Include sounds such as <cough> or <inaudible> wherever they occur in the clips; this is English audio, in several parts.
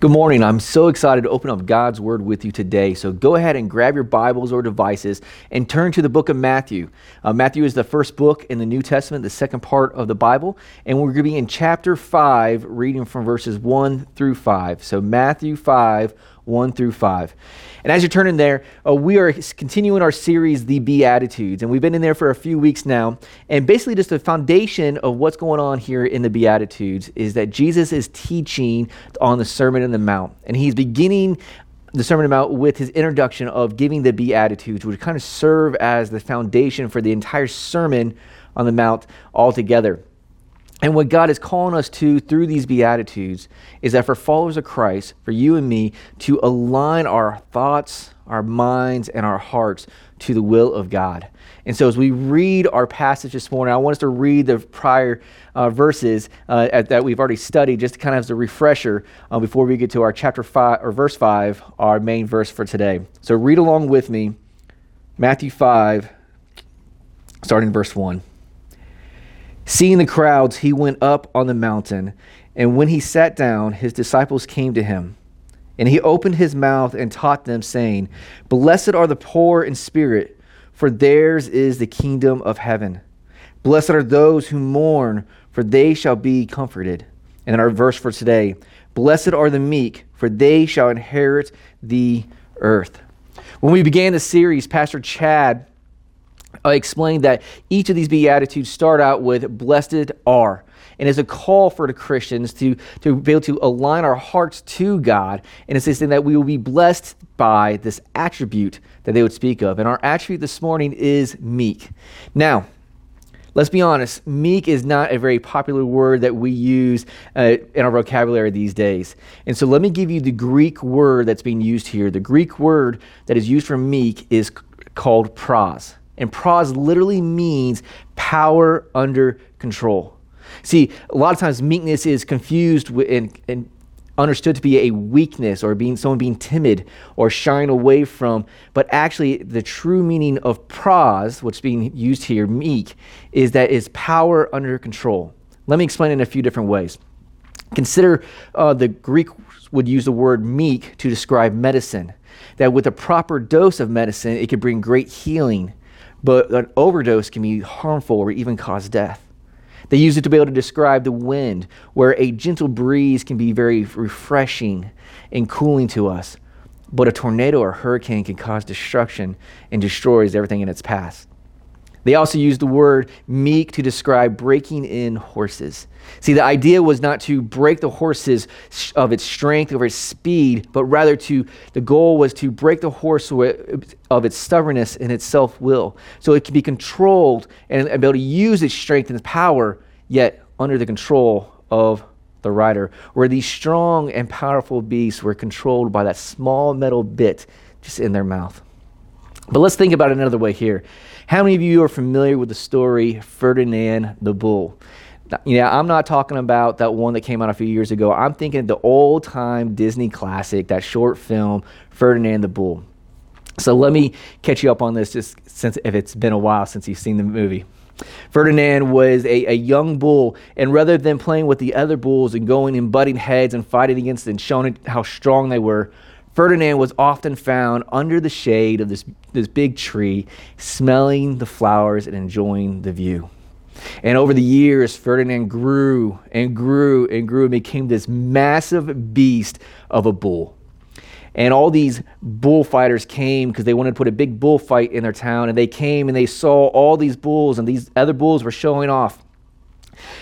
Good morning. I'm so excited to open up God's Word with you today. So go ahead and grab your Bibles or devices and turn to the book of Matthew. Uh, Matthew is the first book in the New Testament, the second part of the Bible, and we're going to be in chapter 5, reading from verses 1 through 5. So Matthew 5, 1 through 5. And as you're turning there, uh, we are continuing our series, The Beatitudes. And we've been in there for a few weeks now. And basically, just the foundation of what's going on here in the Beatitudes is that Jesus is teaching on the Sermon on the Mount. And he's beginning the Sermon on the Mount with his introduction of giving the Beatitudes, which kind of serve as the foundation for the entire Sermon on the Mount altogether. And what God is calling us to through these Beatitudes is that for followers of Christ, for you and me, to align our thoughts, our minds, and our hearts to the will of God. And so as we read our passage this morning, I want us to read the prior uh, verses uh, at, that we've already studied just to kind of as a refresher uh, before we get to our chapter 5 or verse 5, our main verse for today. So read along with me, Matthew 5, starting verse 1. Seeing the crowds, he went up on the mountain, and when he sat down, his disciples came to him. And he opened his mouth and taught them, saying, Blessed are the poor in spirit, for theirs is the kingdom of heaven. Blessed are those who mourn, for they shall be comforted. And in our verse for today, Blessed are the meek, for they shall inherit the earth. When we began the series, Pastor Chad uh, explained that each of these Beatitudes start out with blessed are. And is a call for the Christians to, to be able to align our hearts to God. And it's saying that we will be blessed by this attribute that they would speak of. And our attribute this morning is meek. Now, let's be honest, meek is not a very popular word that we use uh, in our vocabulary these days. And so let me give you the Greek word that's being used here. The Greek word that is used for meek is called pros. And pros literally means power under control. See, a lot of times meekness is confused with, and, and understood to be a weakness or being someone being timid or shying away from. But actually, the true meaning of pros, what's being used here, meek, is that it's power under control. Let me explain in a few different ways. Consider uh, the Greek would use the word meek to describe medicine. That with a proper dose of medicine, it could bring great healing but an overdose can be harmful or even cause death. They use it to be able to describe the wind, where a gentle breeze can be very refreshing and cooling to us, but a tornado or hurricane can cause destruction and destroys everything in its path. They also used the word meek to describe breaking in horses. See, the idea was not to break the horses of its strength or its speed, but rather to, the goal was to break the horse of its stubbornness and its self will. So it can be controlled and be able to use its strength and its power, yet under the control of the rider. Where these strong and powerful beasts were controlled by that small metal bit just in their mouth. But let's think about it another way here. How many of you are familiar with the story Ferdinand the Bull? You know, I'm not talking about that one that came out a few years ago. I'm thinking the old time Disney classic, that short film, Ferdinand the Bull. So let me catch you up on this just since if it's been a while since you've seen the movie. Ferdinand was a, a young bull, and rather than playing with the other bulls and going and butting heads and fighting against and showing how strong they were, Ferdinand was often found under the shade of this, this big tree, smelling the flowers and enjoying the view. And over the years, Ferdinand grew and grew and grew and became this massive beast of a bull. And all these bullfighters came because they wanted to put a big bullfight in their town. And they came and they saw all these bulls, and these other bulls were showing off.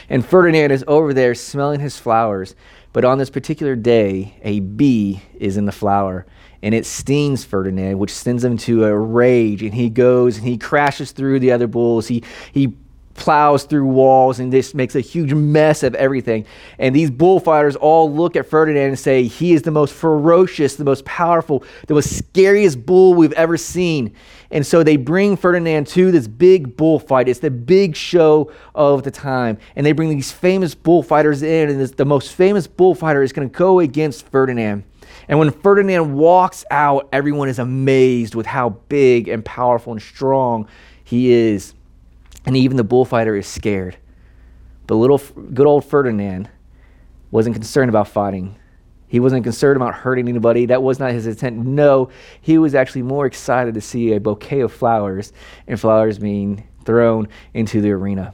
And Ferdinand is over there smelling his flowers. But on this particular day, a bee is in the flower and it stings Ferdinand, which sends him to a rage. And he goes and he crashes through the other bulls. He, he plows through walls and just makes a huge mess of everything. And these bullfighters all look at Ferdinand and say, He is the most ferocious, the most powerful, the most scariest bull we've ever seen. And so they bring Ferdinand to this big bullfight. It's the big show of the time. And they bring these famous bullfighters in, and the most famous bullfighter is going to go against Ferdinand. And when Ferdinand walks out, everyone is amazed with how big and powerful and strong he is. And even the bullfighter is scared. But little good old Ferdinand wasn't concerned about fighting. He wasn't concerned about hurting anybody. That was not his intent. No, he was actually more excited to see a bouquet of flowers and flowers being thrown into the arena.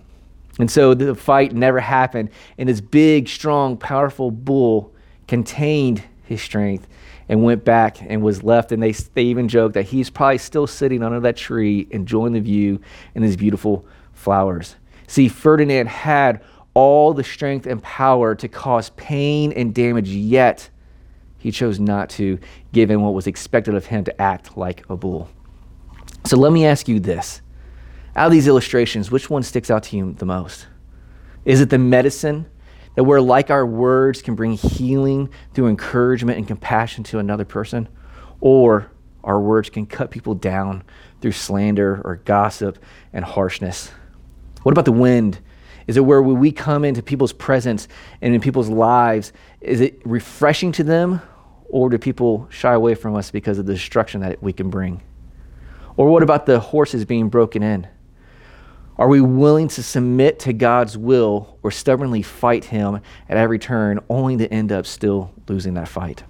And so the fight never happened, and this big, strong, powerful bull contained his strength and went back and was left. And they, they even joked that he's probably still sitting under that tree enjoying the view and these beautiful flowers. See, Ferdinand had all the strength and power to cause pain and damage, yet he chose not to, given what was expected of him to act like a bull. So let me ask you this. Out of these illustrations, which one sticks out to you the most? Is it the medicine that where, like our words, can bring healing through encouragement and compassion to another person? Or our words can cut people down through slander or gossip and harshness? What about the wind? Is it where we come into people's presence and in people's lives, is it refreshing to them, or do people shy away from us because of the destruction that we can bring? Or what about the horses being broken in? Are we willing to submit to God's will or stubbornly fight Him at every turn, only to end up still losing that fight?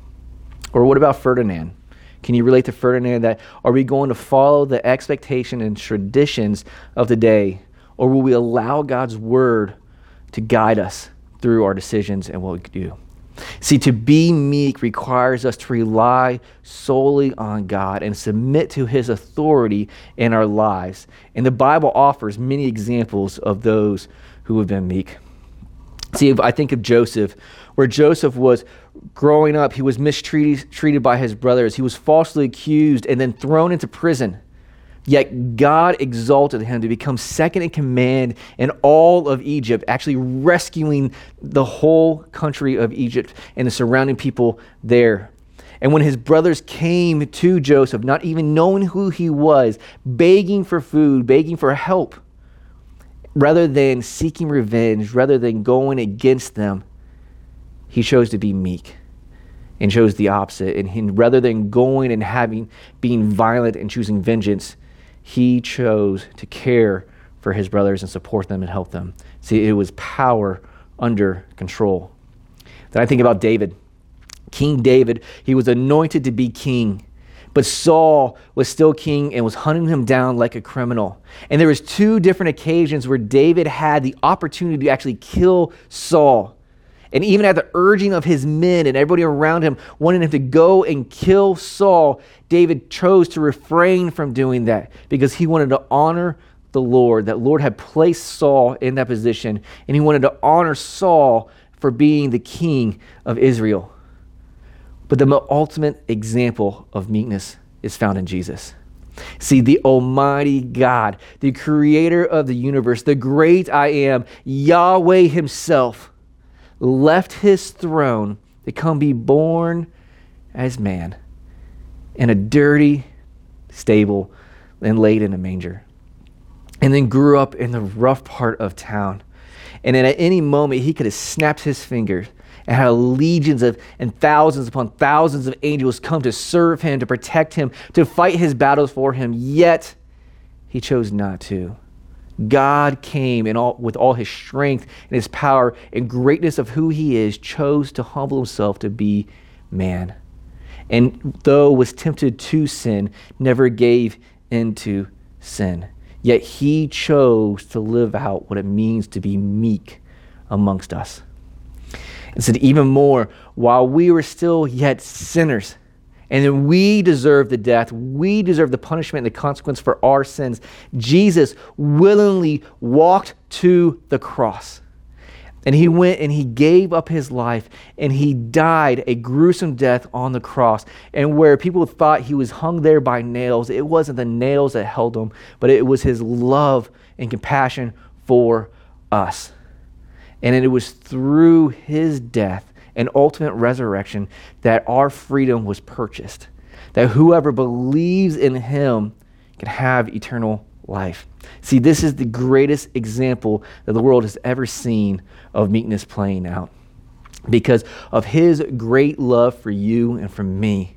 Or what about Ferdinand? Can you relate to Ferdinand that are we going to follow the expectation and traditions of the day, or will we allow God's word to guide us through our decisions and what we do? See, to be meek requires us to rely solely on God and submit to his authority in our lives. And the Bible offers many examples of those who have been meek. See, I think of Joseph, where Joseph was growing up, he was mistreated treated by his brothers, he was falsely accused and then thrown into prison. Yet God exalted him to become second in command in all of Egypt, actually rescuing the whole country of Egypt and the surrounding people there. And when his brothers came to Joseph, not even knowing who he was, begging for food, begging for help, rather than seeking revenge, rather than going against them, he chose to be meek and chose the opposite. And he, rather than going and having being violent and choosing vengeance, he chose to care for his brothers and support them and help them. See, it was power under control. Then I think about David. King David, he was anointed to be king. But Saul was still king and was hunting him down like a criminal. And there was two different occasions where David had the opportunity to actually kill Saul. And even at the urging of his men and everybody around him wanting him to go and kill Saul, David chose to refrain from doing that because he wanted to honor the Lord. That Lord had placed Saul in that position, and he wanted to honor Saul for being the king of Israel. But the ultimate example of meekness is found in Jesus. See, the Almighty God, the creator of the universe, the great I am, Yahweh Himself left his throne to come be born as man in a dirty stable and laid in a manger. And then grew up in the rough part of town. And then at any moment, he could have snapped his fingers and had legions of and thousands upon thousands of angels come to serve him, to protect him, to fight his battles for him. Yet he chose not to. God came in all, with all his strength and his power and greatness of who he is, chose to humble himself to be man. And though was tempted to sin, never gave into sin. Yet he chose to live out what it means to be meek amongst us. And said, even more, while we were still yet sinners, and then we deserve the death. We deserve the punishment and the consequence for our sins. Jesus willingly walked to the cross. And he went and he gave up his life and he died a gruesome death on the cross. And where people thought he was hung there by nails, it wasn't the nails that held him, but it was his love and compassion for us. And it was through his death and ultimate resurrection that our freedom was purchased. That whoever believes in him can have eternal life. See, this is the greatest example that the world has ever seen of meekness playing out. Because of his great love for you and for me.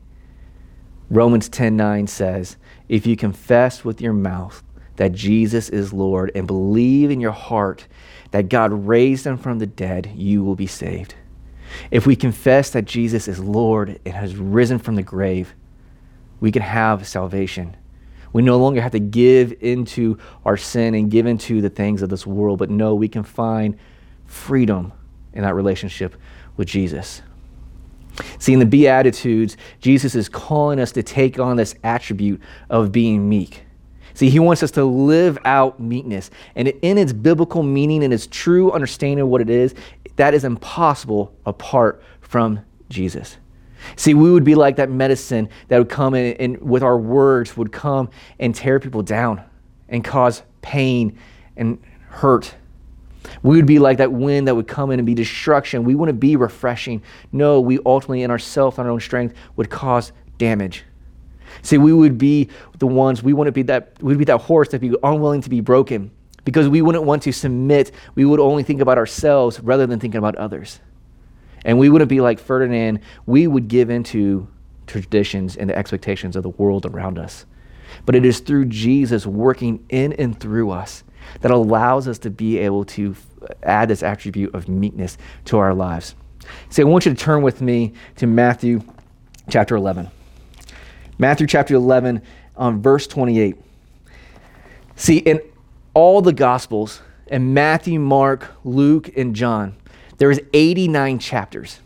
Romans 10:9 says, "If you confess with your mouth that Jesus is Lord and believe in your heart that God raised him from the dead, you will be saved." If we confess that Jesus is Lord and has risen from the grave, we can have salvation. We no longer have to give into our sin and give into the things of this world, but no, we can find freedom in that relationship with Jesus. See, in the Beatitudes, Jesus is calling us to take on this attribute of being meek. See, he wants us to live out meekness. And in its biblical meaning and its true understanding of what it is, that is impossible apart from Jesus. See, we would be like that medicine that would come in and with our words would come and tear people down and cause pain and hurt. We would be like that wind that would come in and be destruction. We wouldn't be refreshing. No, we ultimately, in ourselves, on our own strength, would cause damage. See, we would be the ones, we wouldn't be that, we'd be that horse that would be unwilling to be broken because we wouldn't want to submit. We would only think about ourselves rather than thinking about others. And we wouldn't be like Ferdinand. We would give into traditions and the expectations of the world around us. But it is through Jesus working in and through us that allows us to be able to add this attribute of meekness to our lives. So I want you to turn with me to Matthew chapter 11. Matthew chapter 11, um, verse 28. See, in all the Gospels, and Matthew, Mark, Luke, and John, there is 89 chapters.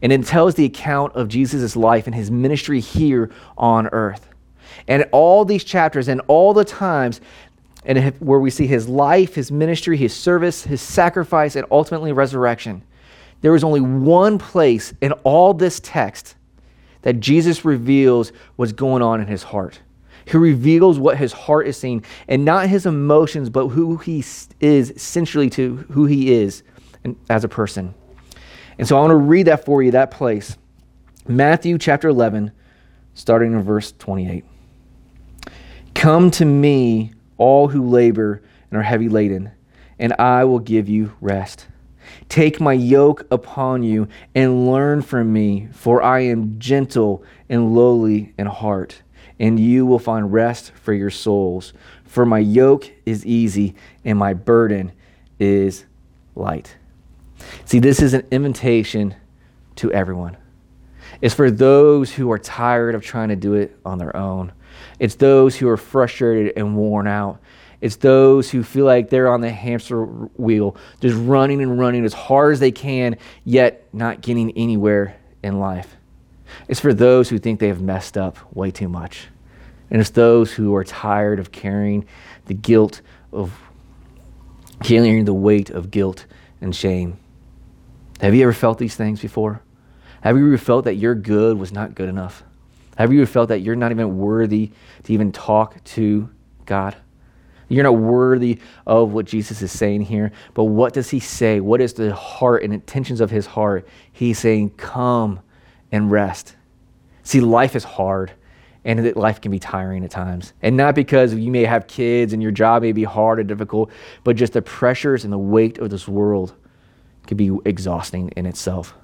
And it tells the account of Jesus' life and his ministry here on earth. And all these chapters and all the times and where we see his life, his ministry, his service, his sacrifice, and ultimately resurrection, there is only one place in all this text that Jesus reveals what's going on in his heart. He reveals what his heart is seeing, and not his emotions, but who he is essentially to who he is as a person. And so I want to read that for you, that place. Matthew chapter 11, starting in verse 28. Come to me, all who labor and are heavy laden, and I will give you rest. Take my yoke upon you and learn from me, for I am gentle and lowly in heart, and you will find rest for your souls. For my yoke is easy and my burden is light. See, this is an invitation to everyone. It's for those who are tired of trying to do it on their own. It's those who are frustrated and worn out. It's those who feel like they're on the hamster wheel, just running and running as hard as they can, yet not getting anywhere in life. It's for those who think they have messed up way too much. And it's those who are tired of carrying the guilt of carrying the weight of guilt and shame. Have you ever felt these things before? Have you ever felt that your good was not good enough? Have you ever felt that you're not even worthy to even talk to God? You're not worthy of what Jesus is saying here. But what does he say? What is the heart and intentions of his heart? He's saying, Come and rest. See, life is hard and that life can be tiring at times. And not because you may have kids and your job may be hard or difficult, but just the pressures and the weight of this world can be exhausting in itself.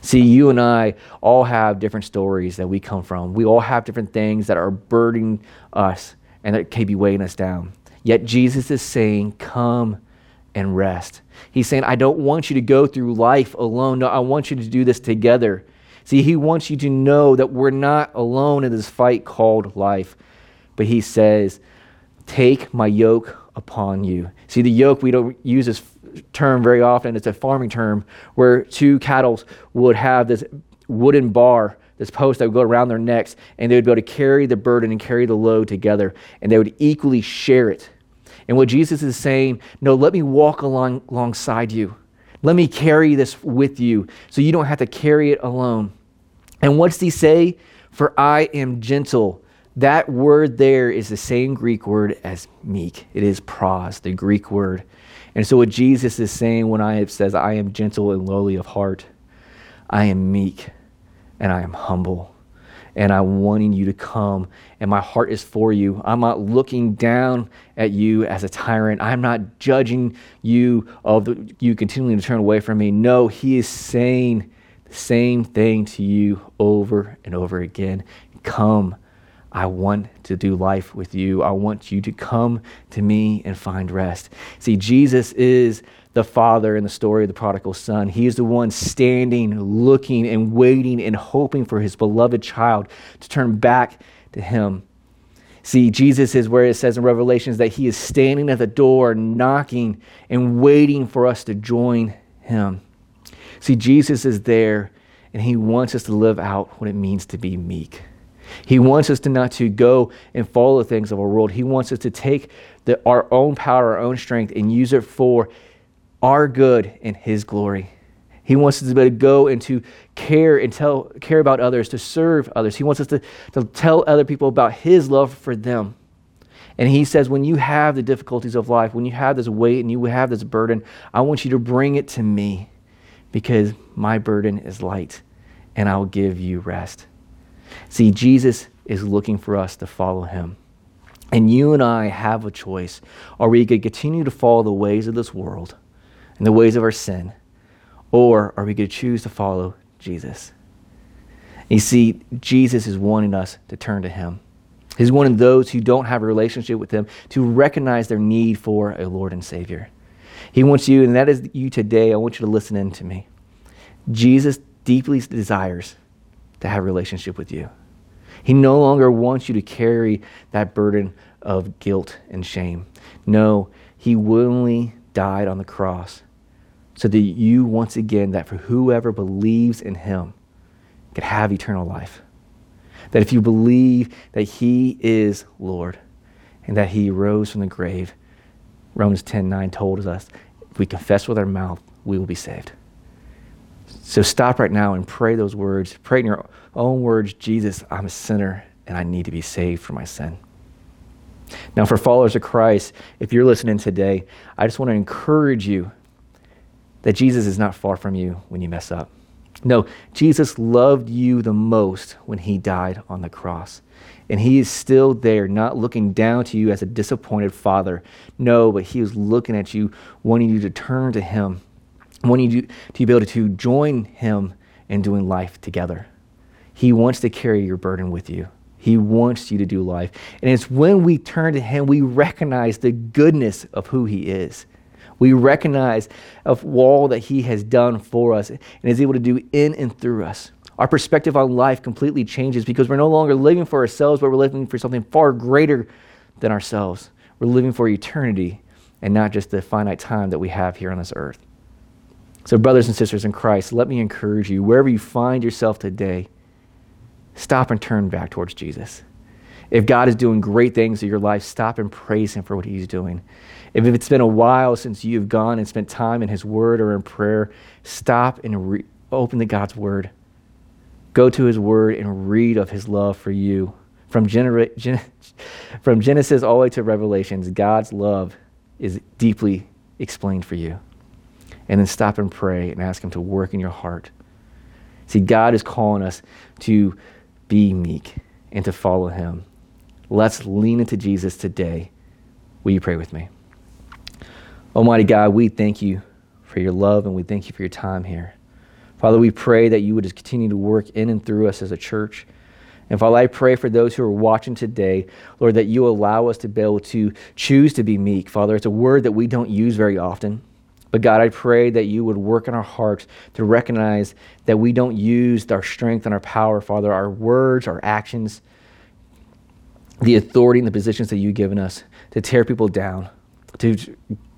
See, you and I all have different stories that we come from. We all have different things that are burdening us and that can be weighing us down. Yet Jesus is saying, Come and rest. He's saying, I don't want you to go through life alone. No, I want you to do this together. See, he wants you to know that we're not alone in this fight called life. But he says, Take my yoke upon you. See, the yoke, we don't use this term very often. It's a farming term where two cattle would have this wooden bar this post that would go around their necks, and they would be able to carry the burden and carry the load together, and they would equally share it. And what Jesus is saying, no, let me walk along, alongside you. Let me carry this with you so you don't have to carry it alone. And what's he say? For I am gentle. That word there is the same Greek word as meek. It is pros, the Greek word. And so what Jesus is saying when I says I am gentle and lowly of heart, I am meek and I am humble and I'm wanting you to come, and my heart is for you. I'm not looking down at you as a tyrant. I'm not judging you of the, you continuing to turn away from me. No, He is saying the same thing to you over and over again. Come. I want to do life with you. I want you to come to me and find rest. See, Jesus is the father in the story of the prodigal son. He is the one standing, looking, and waiting and hoping for his beloved child to turn back to him. See, Jesus is where it says in Revelations that he is standing at the door, knocking and waiting for us to join him. See, Jesus is there and he wants us to live out what it means to be meek. He wants us to not to go and follow the things of our world. He wants us to take the, our own power, our own strength, and use it for our good and His glory. He wants us to be able to go and to care and tell, care about others, to serve others. He wants us to, to tell other people about His love for them. And He says, when you have the difficulties of life, when you have this weight and you have this burden, I want you to bring it to me because my burden is light and I will give you rest. See, Jesus is looking for us to follow him. And you and I have a choice. Are we going to continue to follow the ways of this world and the ways of our sin? Or are we going to choose to follow Jesus? You see, Jesus is wanting us to turn to him. He's wanting those who don't have a relationship with him to recognize their need for a Lord and Savior. He wants you, and that is you today. I want you to listen in to me. Jesus deeply desires to have relationship with you. He no longer wants you to carry that burden of guilt and shame. No, he willingly died on the cross so that you, once again, that for whoever believes in him could have eternal life. That if you believe that he is Lord and that he rose from the grave, Romans 10 9 told us, if we confess with our mouth, we will be saved. So stop right now and pray those words. Pray in your own words Jesus, I'm a sinner and I need to be saved from my sin. Now, for followers of Christ, if you're listening today, I just want to encourage you that Jesus is not far from you when you mess up. No, Jesus loved you the most when he died on the cross. And he is still there, not looking down to you as a disappointed father. No, but he is looking at you, wanting you to turn to him wanting you to be able to join him in doing life together. He wants to carry your burden with you. He wants you to do life. And it's when we turn to him, we recognize the goodness of who he is. We recognize of all that he has done for us and is able to do in and through us. Our perspective on life completely changes because we're no longer living for ourselves, but we're living for something far greater than ourselves. We're living for eternity and not just the finite time that we have here on this earth. So, brothers and sisters in Christ, let me encourage you, wherever you find yourself today, stop and turn back towards Jesus. If God is doing great things in your life, stop and praise Him for what He's doing. If it's been a while since you've gone and spent time in His Word or in prayer, stop and re- open to God's Word. Go to His Word and read of His love for you. From, genera- Gen- <laughs> from Genesis all the way to Revelations, God's love is deeply explained for you and then stop and pray and ask Him to work in your heart. See, God is calling us to be meek and to follow Him. Let's lean into Jesus today. Will you pray with me? Almighty God, we thank you for your love and we thank you for your time here. Father, we pray that you would just continue to work in and through us as a church. And Father, I pray for those who are watching today, Lord, that you allow us to be able to choose to be meek. Father, it's a word that we don't use very often. But God, I pray that you would work in our hearts to recognize that we don't use our strength and our power, Father, our words, our actions, the authority and the positions that you've given us to tear people down, to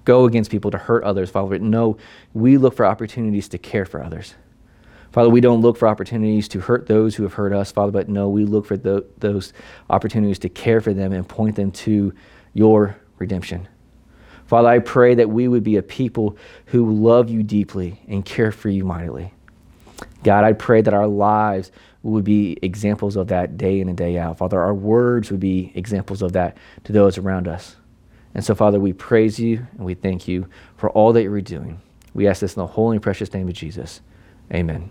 go against people, to hurt others, Father. No, we look for opportunities to care for others. Father, we don't look for opportunities to hurt those who have hurt us, Father, but no, we look for the, those opportunities to care for them and point them to your redemption. Father, I pray that we would be a people who love you deeply and care for you mightily. God, I pray that our lives would be examples of that day in and day out. Father, our words would be examples of that to those around us. And so, Father, we praise you and we thank you for all that you're doing. We ask this in the holy and precious name of Jesus. Amen.